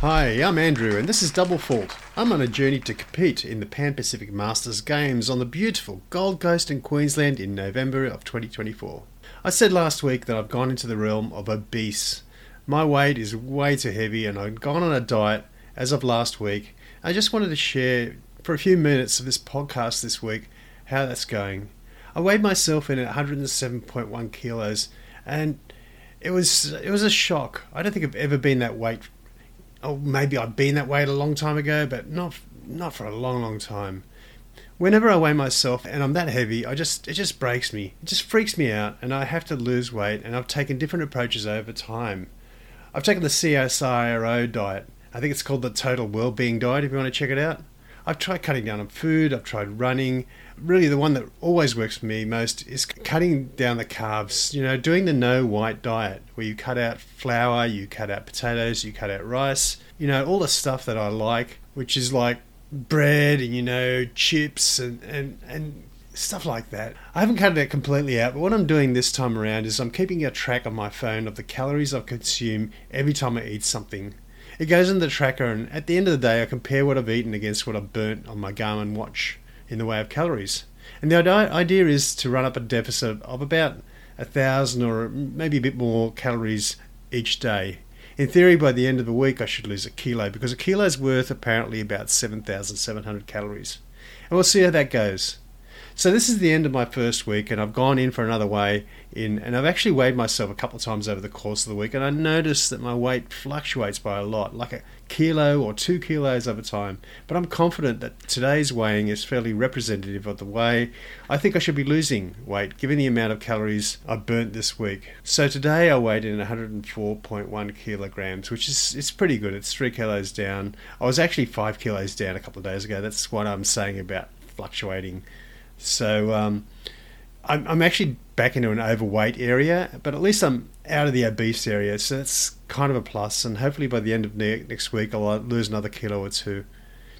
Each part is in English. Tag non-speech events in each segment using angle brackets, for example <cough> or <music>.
Hi, I'm Andrew, and this is Double Fault. I'm on a journey to compete in the Pan Pacific Masters Games on the beautiful Gold Coast in Queensland in November of 2024. I said last week that I've gone into the realm of obese. My weight is way too heavy, and I've gone on a diet as of last week. I just wanted to share for a few minutes of this podcast this week how that's going. I weighed myself in at 107.1 kilos, and it was it was a shock. I don't think I've ever been that weight oh, maybe I've been that way a long time ago, but not not for a long, long time. Whenever I weigh myself and I'm that heavy, I just it just breaks me. It just freaks me out, and I have to lose weight. And I've taken different approaches over time. I've taken the CSIRO diet. I think it's called the Total Wellbeing Diet. If you want to check it out, I've tried cutting down on food. I've tried running. Really, the one that always works for me most is cutting down the carbs. You know, doing the no white diet, where you cut out flour, you cut out potatoes, you cut out rice. You know, all the stuff that I like, which is like bread and you know chips and and and stuff like that. I haven't cut it completely out, but what I'm doing this time around is I'm keeping a track on my phone of the calories I consume every time I eat something. It goes in the tracker, and at the end of the day, I compare what I've eaten against what I've burnt on my Garmin watch in the way of calories. And the idea is to run up a deficit of about a thousand or maybe a bit more calories each day. In theory, by the end of the week, I should lose a kilo because a kilo is worth apparently about 7,700 calories. And we'll see how that goes. So this is the end of my first week, and I've gone in for another weigh in, and I've actually weighed myself a couple of times over the course of the week, and I noticed that my weight fluctuates by a lot, like a kilo or two kilos over time. But I'm confident that today's weighing is fairly representative of the way I think I should be losing weight, given the amount of calories I burnt this week. So today I weighed in 104.1 kilograms, which is it's pretty good. It's three kilos down. I was actually five kilos down a couple of days ago. That's what I'm saying about fluctuating so um, I'm, I'm actually back into an overweight area, but at least I'm out of the obese area. So that's kind of a plus. And hopefully by the end of ne- next week, I'll uh, lose another kilo or two,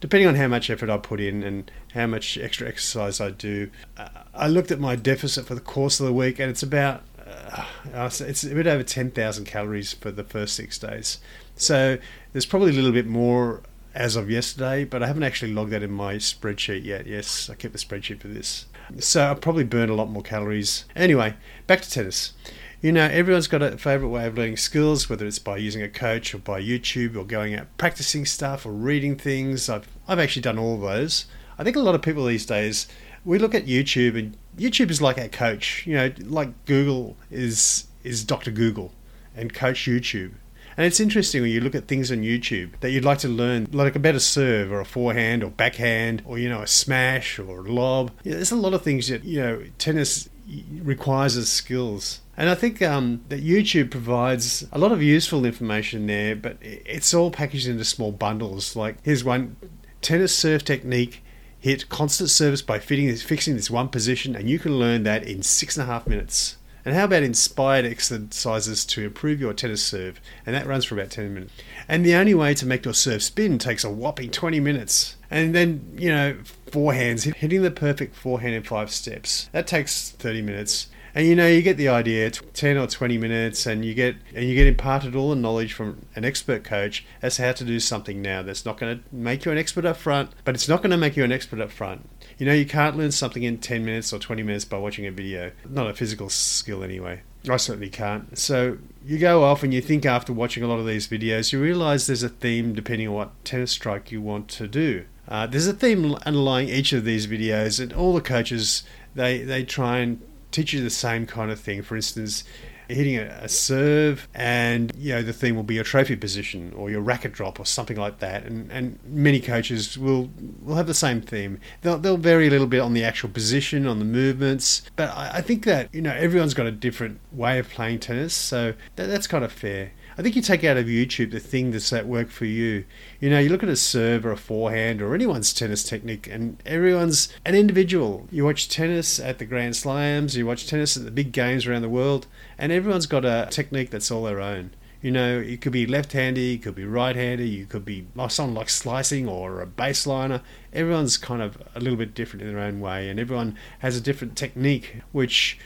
depending on how much effort I put in and how much extra exercise I do. Uh, I looked at my deficit for the course of the week, and it's about uh, it's a bit over 10,000 calories for the first six days. So there's probably a little bit more as of yesterday, but I haven't actually logged that in my spreadsheet yet. Yes, I kept the spreadsheet for this. So I probably burned a lot more calories. Anyway, back to tennis. You know, everyone's got a favourite way of learning skills, whether it's by using a coach or by YouTube or going out practicing stuff or reading things. I've, I've actually done all those. I think a lot of people these days, we look at YouTube and YouTube is like our coach. You know, like Google is, is Dr. Google and Coach YouTube. And it's interesting when you look at things on YouTube that you'd like to learn, like a better serve or a forehand or backhand or, you know, a smash or a lob. There's a lot of things that, you know, tennis requires as skills. And I think um, that YouTube provides a lot of useful information there, but it's all packaged into small bundles. Like, here's one tennis serve technique hit constant service by fitting, fixing this one position, and you can learn that in six and a half minutes. And how about inspired exercises to improve your tennis serve? And that runs for about 10 minutes. And the only way to make your serve spin takes a whopping 20 minutes. And then, you know, forehands, hitting the perfect forehand in five steps. That takes 30 minutes. And you know, you get the idea, 10 or 20 minutes, and you get and you get imparted all the knowledge from an expert coach as to how to do something now that's not going to make you an expert up front, but it's not going to make you an expert up front. You know, you can't learn something in 10 minutes or 20 minutes by watching a video. Not a physical skill anyway. I certainly can't. So you go off and you think after watching a lot of these videos, you realize there's a theme depending on what tennis strike you want to do. Uh, there's a theme underlying each of these videos, and all the coaches they they try and teach you the same kind of thing. For instance, hitting a, a, serve, and you know the theme will be your trophy position or your racket drop or something like that. And and many coaches will will have the same theme. They'll they'll vary a little bit on the actual position, on the movements, but I, I think that you know everyone's got a different way of playing tennis, so that, that's kind of fair. I think you take out of YouTube the thing that's that work for you. You know, you look at a serve or a forehand or anyone's tennis technique, and everyone's an individual. You watch tennis at the Grand Slams, you watch tennis at the big games around the world, and everyone's got a technique that's all their own. You know, it could be left-handed, you could be right-handed, you could be someone like slicing or a baseliner. Everyone's kind of a little bit different in their own way, and everyone has a different technique, which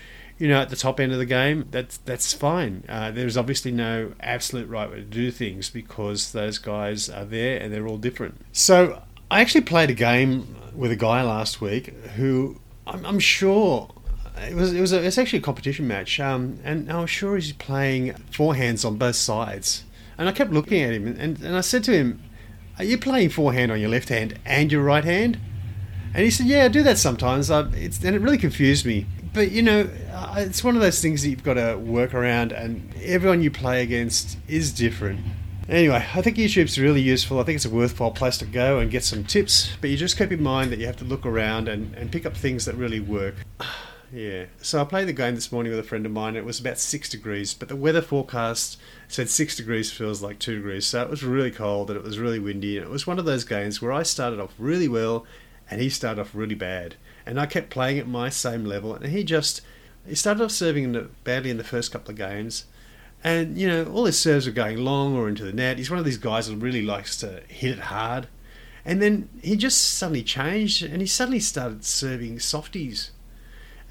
you know, at the top end of the game, that's that's fine. Uh, there's obviously no absolute right way to do things because those guys are there and they're all different. So I actually played a game with a guy last week who I'm, I'm sure it was it was a, it's actually a competition match, um, and I was sure he's playing forehands on both sides. And I kept looking at him, and, and I said to him, "Are you playing forehand on your left hand and your right hand?" And he said, "Yeah, I do that sometimes." I, and it really confused me. But you know, uh, it's one of those things that you've got to work around, and everyone you play against is different. Anyway, I think YouTube's really useful. I think it's a worthwhile place to go and get some tips. But you just keep in mind that you have to look around and, and pick up things that really work. <sighs> Yeah. So I played the game this morning with a friend of mine. It was about six degrees, but the weather forecast said six degrees feels like two degrees. So it was really cold and it was really windy. And it was one of those games where I started off really well and he started off really bad. And I kept playing at my same level and he just he started off serving badly in the first couple of games. And, you know, all his serves were going long or into the net. He's one of these guys that really likes to hit it hard. And then he just suddenly changed and he suddenly started serving softies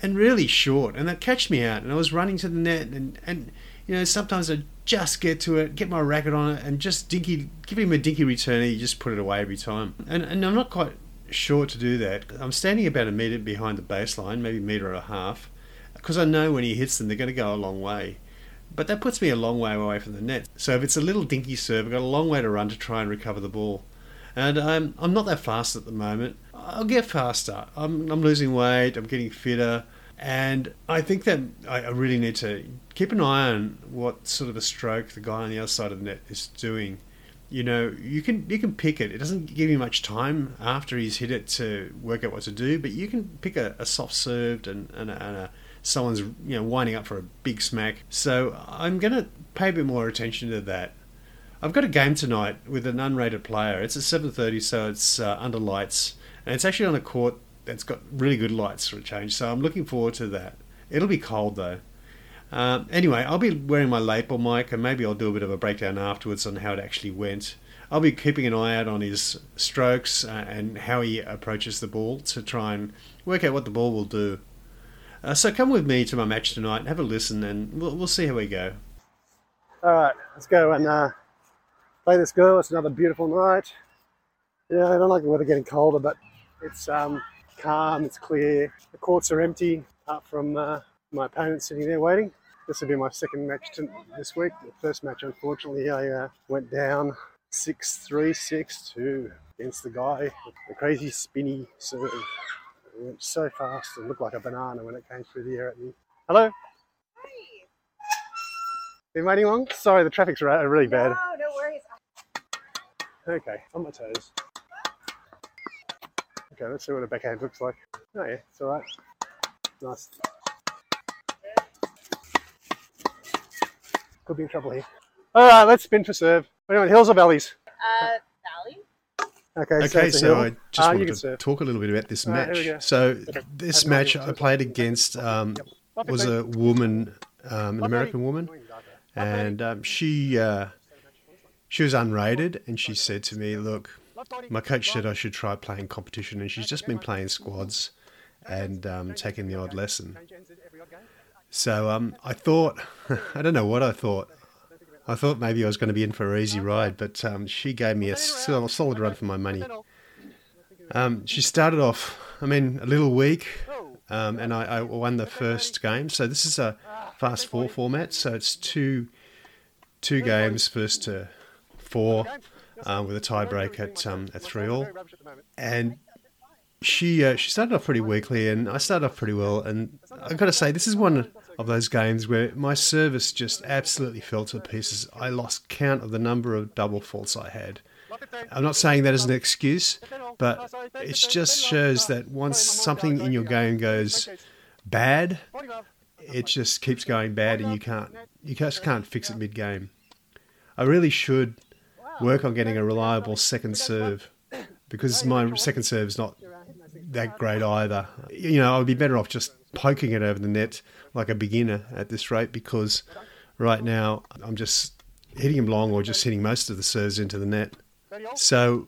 and really short, and that catch me out. And I was running to the net, and and you know sometimes I just get to it, get my racket on it, and just dinky, give him a dinky return. He just put it away every time, and and I'm not quite sure to do that. I'm standing about a meter behind the baseline, maybe a meter and a half, because I know when he hits them, they're going to go a long way. But that puts me a long way away from the net. So if it's a little dinky serve, I've got a long way to run to try and recover the ball. And I'm, I'm not that fast at the moment. I'll get faster. I'm, I'm losing weight, I'm getting fitter. And I think that I really need to keep an eye on what sort of a stroke the guy on the other side of the net is doing. You know, you can you can pick it. It doesn't give you much time after he's hit it to work out what to do, but you can pick a, a soft served and, and, a, and a, someone's you know winding up for a big smack. So I'm going to pay a bit more attention to that. I've got a game tonight with an unrated player. It's at 7:30, so it's uh, under lights, and it's actually on a court it's got really good lights for a change. So I'm looking forward to that. It'll be cold though. Uh, anyway, I'll be wearing my lapel mic and maybe I'll do a bit of a breakdown afterwards on how it actually went. I'll be keeping an eye out on his strokes uh, and how he approaches the ball to try and work out what the ball will do. Uh, so come with me to my match tonight have a listen and we'll, we'll see how we go. All right, let's go and uh, play this girl. It's another beautiful night. Yeah, I don't like the weather getting colder, but it's um, calm, it's clear. The courts are empty, apart from uh, my opponent sitting there waiting. This will be my second match to, this week. The first match, unfortunately, I uh, went down 6 3 6 2 against the guy, the crazy spinny serve. It went so fast, it looked like a banana when it came through the air at me. Hello? Hi. Been waiting long? Sorry, the traffic's really bad. No, no worries. Okay, on my toes. Okay, let's see what a backhand looks like. Oh yeah, it's alright. Nice. Could be in trouble here. Alright, let's spin for serve. What do you hills or valleys? Uh, valley. Okay, okay, so, so I just Ah, wanted to serve. talk a little bit about this All right, here we go. match. So Okay. this match I played against um, was a woman, um, an American woman, and um, she uh, she was unrated, and she said to me, "Look, my coach said I should try playing competition, and she's just been playing squads and um, taking the odd lesson." So um, I thought, <laughs> I don't know what I thought. I thought maybe I was going to be in for an easy ride, but um, she gave me a sol- solid run for my money. Um, she started off, I mean, a little weak, um, and I, I won the first game. So this is a fast four format. So it's two two games, first to four, um, with a tiebreak at um, at three all. And she uh, she started off pretty weakly, and I started off pretty well. And I've got to say, this is one of those games where my service just absolutely fell to pieces. I lost count of the number of double faults I had. I'm not saying that as an excuse, but it just shows that once something in your game goes bad, it just keeps going bad, and you can't you just can't fix it mid game. I really should work on getting a reliable second serve because my second serve is not that great either. You know, I'd be better off just poking it over the net like a beginner at this rate because right now I'm just hitting him long or just hitting most of the serves into the net. So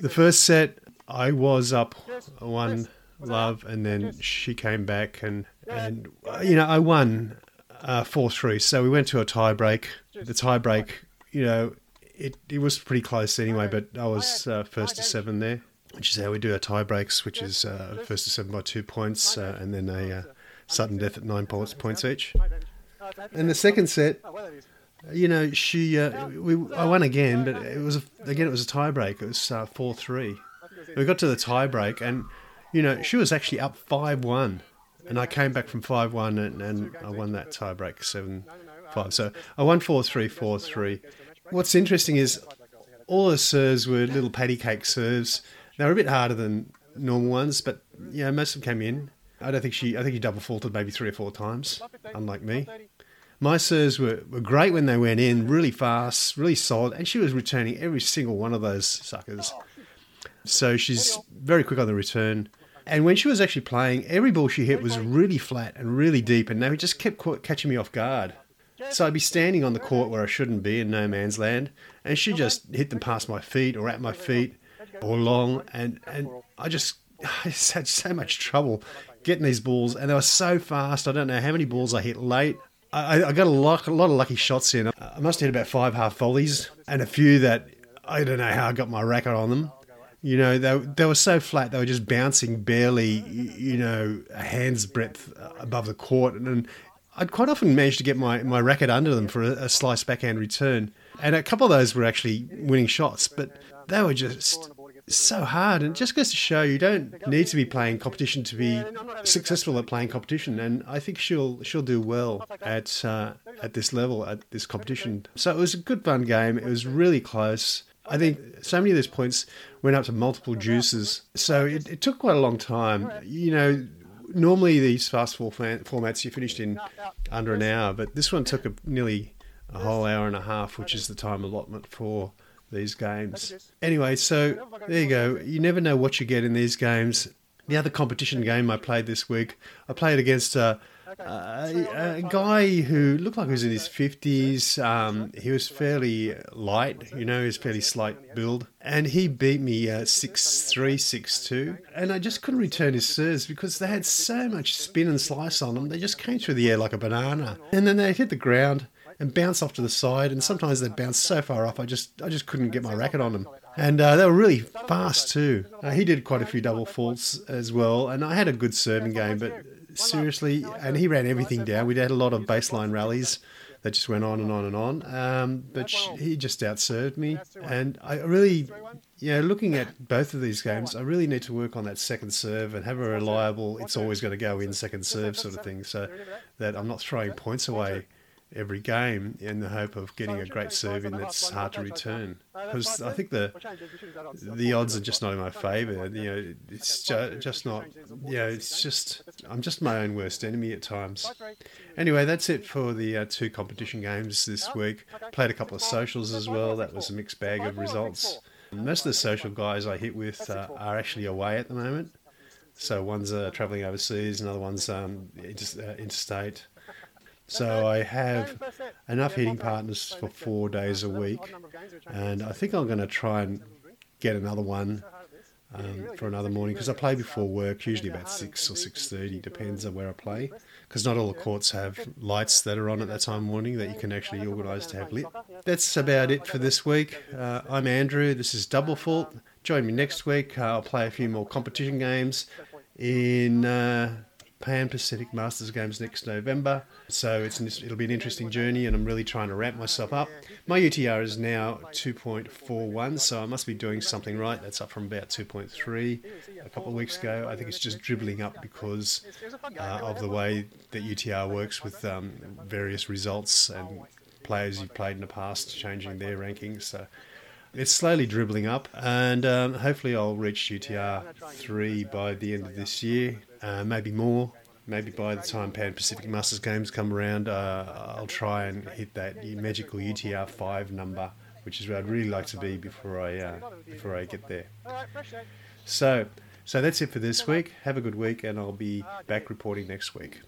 the first set I was up one love, and then she came back, and and uh, you know I won uh, four three. So we went to a tie break. The tie break, you know, it it was pretty close anyway, but I was uh, first to seven there, which is how we do our tie breaks, which is uh, first to seven by two points, uh, and then a uh, sudden death at nine points points each. And the second set, you know, she uh, we I won again, but it was a, again it was a tie break. It was uh, four three. We got to the tie break, and you know she was actually up five one, and I came back from five one, and, and I won that tie break seven five. So I won four three four three. What's interesting is all the serves were little patty cake serves. They were a bit harder than normal ones, but yeah, most of them came in. I don't think she. I think he double faulted maybe three or four times, unlike me. My serves were, were great when they went in, really fast, really solid, and she was returning every single one of those suckers. So she's very quick on the return. And when she was actually playing, every ball she hit was really flat and really deep, and they just kept catching me off guard. So I'd be standing on the court where I shouldn't be in no man's land, and she just hit them past my feet or at my feet or long, and, and I just <sighs> I just had so much trouble getting these balls, and they were so fast. I don't know how many balls I hit late. I, I got a lot, a lot of lucky shots in. I must have hit about five half volleys and a few that I don't know how I got my racket on them. You know, they, they were so flat, they were just bouncing barely, you know, a hand's breadth above the court. And I'd quite often manage to get my, my racket under them for a, a slice backhand return. And a couple of those were actually winning shots, but they were just so hard. And just goes to show you don't need to be playing competition to be successful at playing competition. And I think she'll she'll do well at uh, at this level at this competition. So it was a good fun game. It was really close. I think so many of those points went up to multiple juices. So it, it took quite a long time. You know, normally these fast four formats you finished in under an hour, but this one took a, nearly a whole hour and a half, which is the time allotment for these games. Anyway, so there you go. You never know what you get in these games. The other competition game I played this week, I played against a, a, a guy who looked like he was in his 50s. Um, he was fairly light, you know, he was fairly slight build. And he beat me uh, 6 3, 6 2. And I just couldn't return his serves because they had so much spin and slice on them. They just came through the air like a banana. And then they hit the ground and bounce off to the side, and sometimes they'd bounce so far off I just I just couldn't get my racket on them. And uh, they were really fast too. Uh, he did quite a few double faults as well, and I had a good serving game, but seriously, and he ran everything down. We had a lot of baseline rallies that just went on and on and on. Um, but he just outserved me, and I really, know, looking at both of these games, I really need to work on that second serve and have a reliable. It's always going to go in second serve sort of thing, so that I'm not throwing points away every game in the hope of getting a great serve in that's hard to return. Because I think the the odds are just not in my favour. You know, it's ju- just not. You know, it's just I'm just my own worst enemy at times. Anyway, that's it for the uh, two competition games this week. Played a couple of socials as well. That was a mixed bag of results. Most of the social guys I hit with uh, are actually away at the moment. So one's uh, travelling overseas, another one's um, inter- uh, interstate. So I have enough hitting partners for four days a week, and I think I'm going to try and get another one um, for another morning because I play before work, usually about six or six thirty, depends on where I play. Because not all the courts have lights that are on at that time of morning that you can actually organise to have lit. That's about it for this week. Uh, I'm Andrew. This is Double Fault. Join me next week. Uh, I'll play a few more competition games in. Uh, Pan Pacific Masters Games next November. So it's an, it'll be an interesting journey, and I'm really trying to ramp myself up. My UTR is now 2.41, so I must be doing something right. That's up from about 2.3 a couple of weeks ago. I think it's just dribbling up because uh, of the way that UTR works with um, various results and players you've played in the past changing their rankings. So it's slowly dribbling up, and um, hopefully I'll reach UTR 3 by the end of this year, uh, maybe more. Maybe by the time Pan Pacific Masters Games come around, uh, I'll try and hit that magical UTR 5 number, which is where I'd really like to be before I uh, before I get there. So, so that's it for this week. Have a good week, and I'll be back reporting next week.